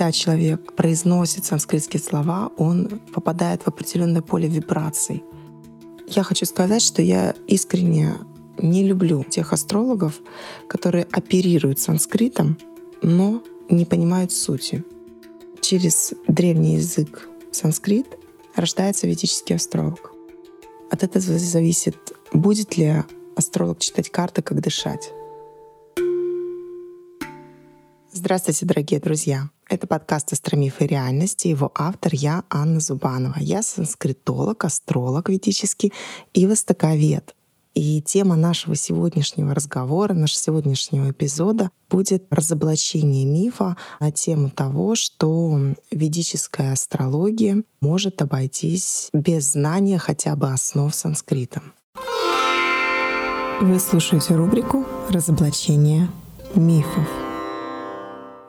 когда человек произносит санскритские слова, он попадает в определенное поле вибраций. Я хочу сказать, что я искренне не люблю тех астрологов, которые оперируют санскритом, но не понимают сути. Через древний язык санскрит рождается ведический астролог. От этого зависит, будет ли астролог читать карты, как дышать. Здравствуйте, дорогие друзья! Это подкаст «Астромиф и реальность», и его автор я, Анна Зубанова. Я санскритолог, астролог ведический и востоковед. И тема нашего сегодняшнего разговора, нашего сегодняшнего эпизода будет разоблачение мифа на тему того, что ведическая астрология может обойтись без знания хотя бы основ санскрита. Вы слушаете рубрику «Разоблачение мифов».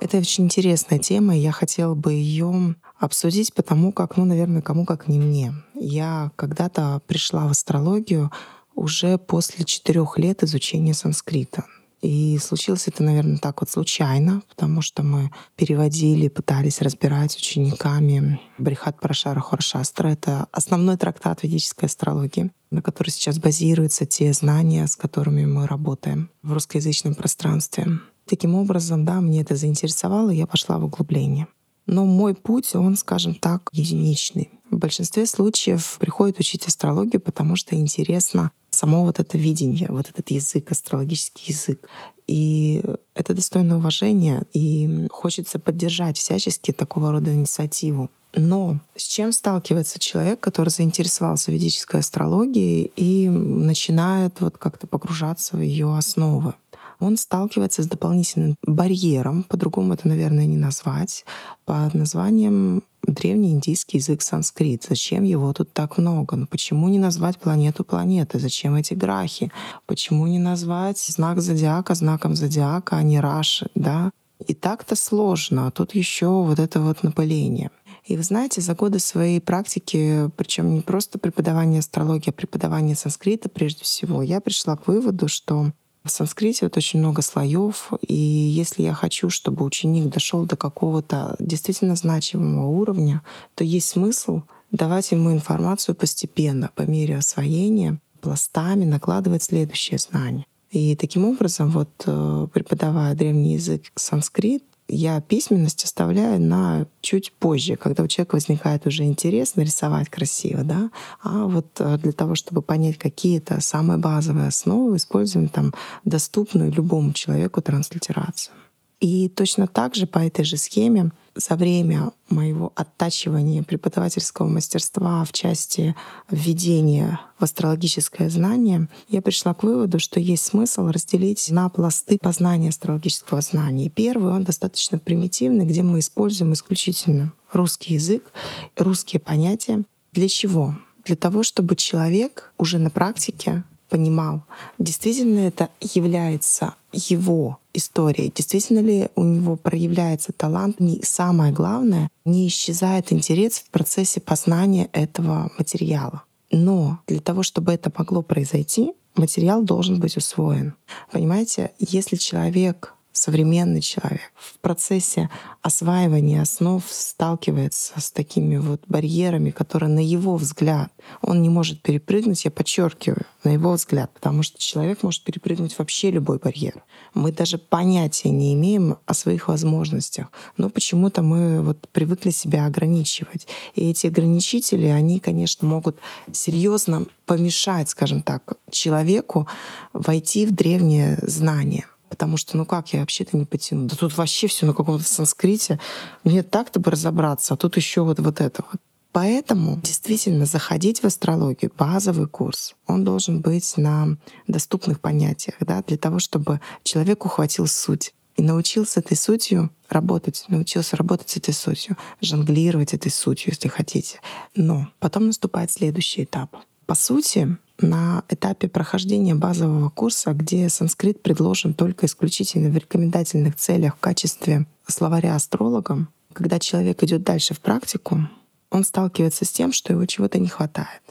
Это очень интересная тема, и я хотела бы ее обсудить, потому как, ну, наверное, кому как не мне. Я когда-то пришла в астрологию уже после четырех лет изучения санскрита. И случилось это, наверное, так вот случайно, потому что мы переводили, пытались разбирать учениками Брихат Парашара Хоршастра. Это основной трактат ведической астрологии, на который сейчас базируются те знания, с которыми мы работаем в русскоязычном пространстве. Таким образом, да, мне это заинтересовало, я пошла в углубление. Но мой путь, он, скажем так, единичный. В большинстве случаев приходит учить астрологию, потому что интересно само вот это видение, вот этот язык, астрологический язык. И это достойно уважения, и хочется поддержать всячески такого рода инициативу. Но с чем сталкивается человек, который заинтересовался ведической астрологией и начинает вот как-то погружаться в ее основы? Он сталкивается с дополнительным барьером, по-другому это, наверное, не назвать, под названием древний индийский язык санскрит. Зачем его тут так много? Ну почему не назвать планету планеты? Зачем эти грахи? Почему не назвать знак зодиака знаком зодиака, а не раши? Да? И так-то сложно, а тут еще вот это вот напыление. И вы знаете, за годы своей практики, причем не просто преподавание астрологии, а преподавание санскрита прежде всего, я пришла к выводу, что в санскрите вот очень много слоев, и если я хочу, чтобы ученик дошел до какого-то действительно значимого уровня, то есть смысл давать ему информацию постепенно, по мере освоения, пластами накладывать следующее знание. И таким образом, вот э, преподавая древний язык санскрит, я письменность оставляю на чуть позже, когда у человека возникает уже интерес нарисовать красиво, да, а вот э, для того, чтобы понять какие-то самые базовые основы, используем там доступную любому человеку транслитерацию. И точно так же по этой же схеме за время моего оттачивания преподавательского мастерства в части введения в астрологическое знание, я пришла к выводу, что есть смысл разделить на пласты познания астрологического знания. Первый, он достаточно примитивный, где мы используем исключительно русский язык, русские понятия. Для чего? Для того, чтобы человек уже на практике понимал, действительно это является его историей, действительно ли у него проявляется талант. И самое главное, не исчезает интерес в процессе познания этого материала. Но для того, чтобы это могло произойти, материал должен быть усвоен. Понимаете, если человек современный человек в процессе осваивания основ сталкивается с такими вот барьерами, которые на его взгляд он не может перепрыгнуть, я подчеркиваю, на его взгляд, потому что человек может перепрыгнуть вообще любой барьер. Мы даже понятия не имеем о своих возможностях, но почему-то мы вот привыкли себя ограничивать. И эти ограничители, они, конечно, могут серьезно помешать, скажем так, человеку войти в древнее знание. Потому что, ну как, я вообще-то не потяну. Да тут вообще все на каком-то санскрите. Мне так-то бы разобраться, а тут еще вот, вот это вот. Поэтому действительно заходить в астрологию, базовый курс, он должен быть на доступных понятиях, да, для того, чтобы человек ухватил суть и научился этой сутью работать, научился работать с этой сутью, жонглировать этой сутью, если хотите. Но потом наступает следующий этап. По сути, на этапе прохождения базового курса, где санскрит предложен только исключительно в рекомендательных целях в качестве словаря астрологам, когда человек идет дальше в практику, он сталкивается с тем, что его чего-то не хватает.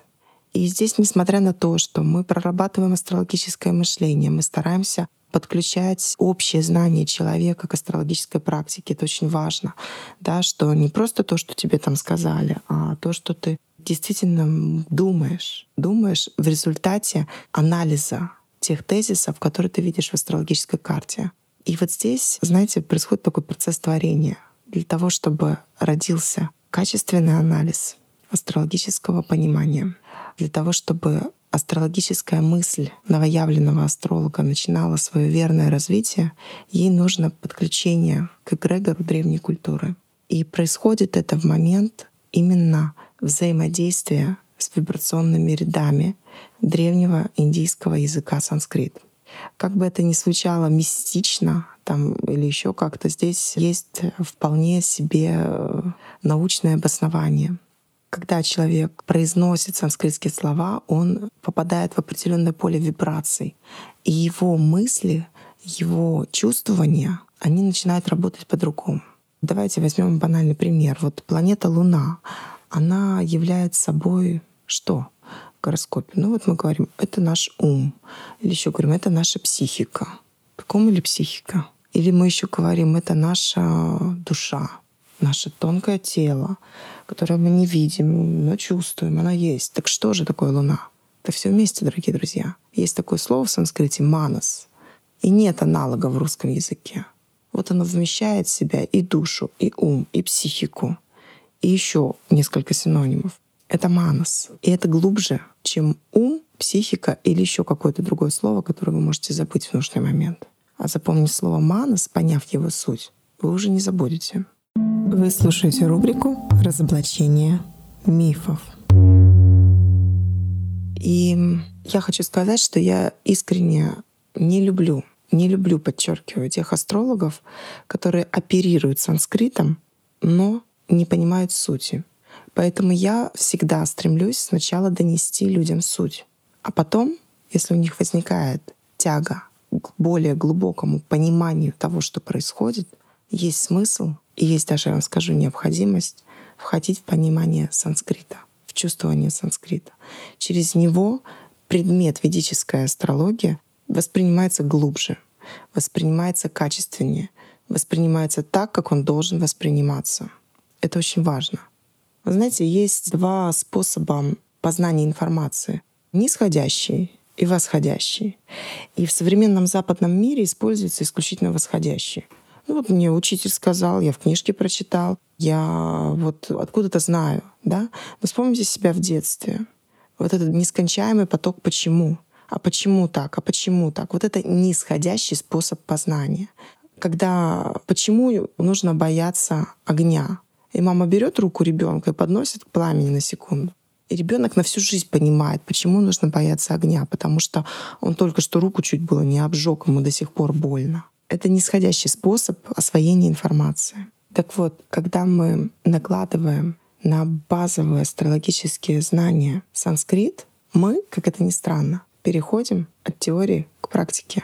И здесь, несмотря на то, что мы прорабатываем астрологическое мышление, мы стараемся подключать общее знание человека к астрологической практике. Это очень важно. Да, что не просто то, что тебе там сказали, а то, что ты действительно думаешь. Думаешь в результате анализа тех тезисов, которые ты видишь в астрологической карте. И вот здесь, знаете, происходит такой процесс творения. Для того, чтобы родился качественный анализ астрологического понимания, для того, чтобы астрологическая мысль новоявленного астролога начинала свое верное развитие, ей нужно подключение к эгрегору древней культуры. И происходит это в момент именно взаимодействия с вибрационными рядами древнего индийского языка санскрит. Как бы это ни звучало мистично там, или еще как-то, здесь есть вполне себе э, научное обоснование — когда человек произносит санскритские слова, он попадает в определенное поле вибраций. И его мысли, его чувствования, они начинают работать по-другому. Давайте возьмем банальный пример. Вот планета Луна, она является собой что в гороскопе? Ну вот мы говорим, это наш ум. Или еще говорим, это наша психика. Каком или психика? Или мы еще говорим, это наша душа, наше тонкое тело, которое мы не видим, но чувствуем, она есть. Так что же такое Луна? Это все вместе, дорогие друзья. Есть такое слово в санскрите «манас», и нет аналога в русском языке. Вот оно вмещает в себя и душу, и ум, и психику, и еще несколько синонимов. Это манас. И это глубже, чем ум, психика или еще какое-то другое слово, которое вы можете забыть в нужный момент. А запомнить слово манас, поняв его суть, вы уже не забудете. Вы слушаете рубрику «Разоблачение мифов». И я хочу сказать, что я искренне не люблю, не люблю, подчеркиваю, тех астрологов, которые оперируют санскритом, но не понимают сути. Поэтому я всегда стремлюсь сначала донести людям суть, а потом, если у них возникает тяга к более глубокому пониманию того, что происходит, есть смысл и есть даже, я вам скажу, необходимость входить в понимание санскрита, в чувствование санскрита. Через него предмет ведическая астрология воспринимается глубже, воспринимается качественнее, воспринимается так, как он должен восприниматься. Это очень важно. Вы знаете, есть два способа познания информации. Нисходящий и восходящий. И в современном западном мире используется исключительно восходящий. Ну вот мне учитель сказал, я в книжке прочитал, я вот откуда-то знаю, да. Но вспомните себя в детстве. Вот этот нескончаемый поток «почему?». А почему так? А почему так? Вот это нисходящий способ познания. Когда почему нужно бояться огня? И мама берет руку ребенка и подносит к пламени на секунду. И ребенок на всю жизнь понимает, почему нужно бояться огня, потому что он только что руку чуть было не обжег, ему до сих пор больно. Это нисходящий способ освоения информации. Так вот, когда мы накладываем на базовые астрологические знания санскрит, мы, как это ни странно, переходим от теории к практике.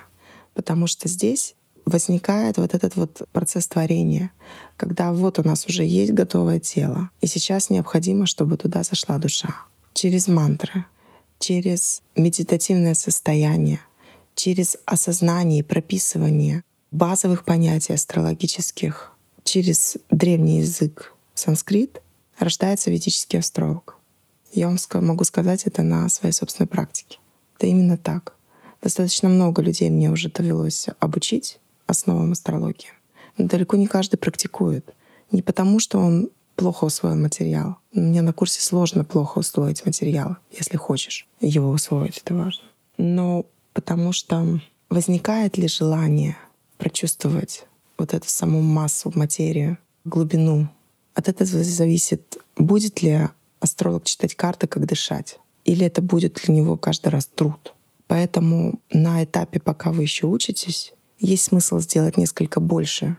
Потому что здесь возникает вот этот вот процесс творения, когда вот у нас уже есть готовое тело, и сейчас необходимо, чтобы туда зашла душа. Через мантры, через медитативное состояние, через осознание и прописывание базовых понятий астрологических через древний язык санскрит рождается ведический астролог. Я вам могу сказать это на своей собственной практике. Это именно так. Достаточно много людей мне уже довелось обучить основам астрологии. Но далеко не каждый практикует. Не потому, что он плохо усвоил материал. Мне на курсе сложно плохо усвоить материал, если хочешь его усвоить, это важно. Но потому что возникает ли желание прочувствовать вот эту саму массу, материю, глубину. От этого зависит, будет ли астролог читать карты, как дышать, или это будет для него каждый раз труд. Поэтому на этапе, пока вы еще учитесь, есть смысл сделать несколько больше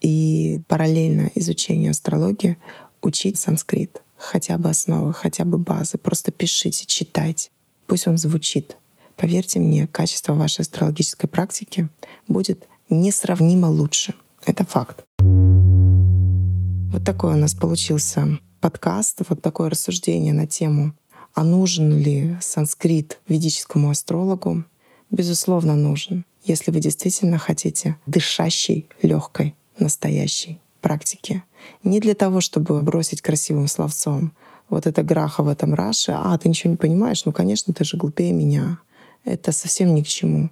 и параллельно изучению астрологии учить санскрит. Хотя бы основы, хотя бы базы. Просто пишите, читайте. Пусть он звучит. Поверьте мне, качество вашей астрологической практики будет несравнимо лучше. Это факт. Вот такой у нас получился подкаст, вот такое рассуждение на тему, а нужен ли санскрит ведическому астрологу? Безусловно, нужен. если вы действительно хотите дышащей, легкой, настоящей практики. Не для того, чтобы бросить красивым словцом вот это граха в этом раше, а ты ничего не понимаешь, ну, конечно, ты же глупее меня. Это совсем ни к чему.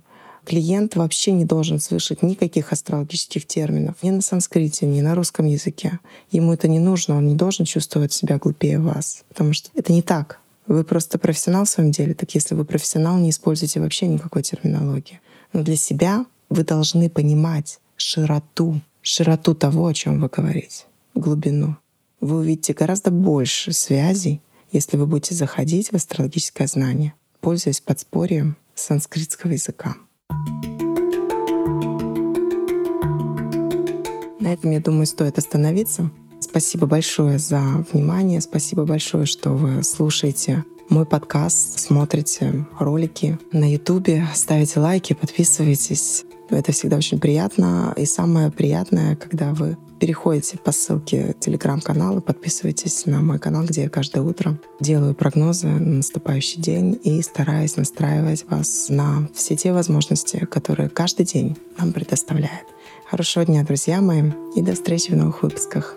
Клиент вообще не должен слышать никаких астрологических терминов ни на санскрите, ни на русском языке. Ему это не нужно, он не должен чувствовать себя глупее вас, потому что это не так. Вы просто профессионал в своем деле, так если вы профессионал, не используйте вообще никакой терминологии. Но для себя вы должны понимать широту, широту того, о чем вы говорите, глубину. Вы увидите гораздо больше связей, если вы будете заходить в астрологическое знание, пользуясь подспорьем санскритского языка. На этом, я думаю, стоит остановиться. Спасибо большое за внимание. Спасибо большое, что вы слушаете мой подкаст, смотрите ролики на Ютубе, ставите лайки, подписывайтесь. Это всегда очень приятно. И самое приятное, когда вы переходите по ссылке телеграм-канала, подписывайтесь на мой канал, где я каждое утро делаю прогнозы на наступающий день и стараюсь настраивать вас на все те возможности, которые каждый день нам предоставляет. Хорошего дня, друзья мои, и до встречи в новых выпусках.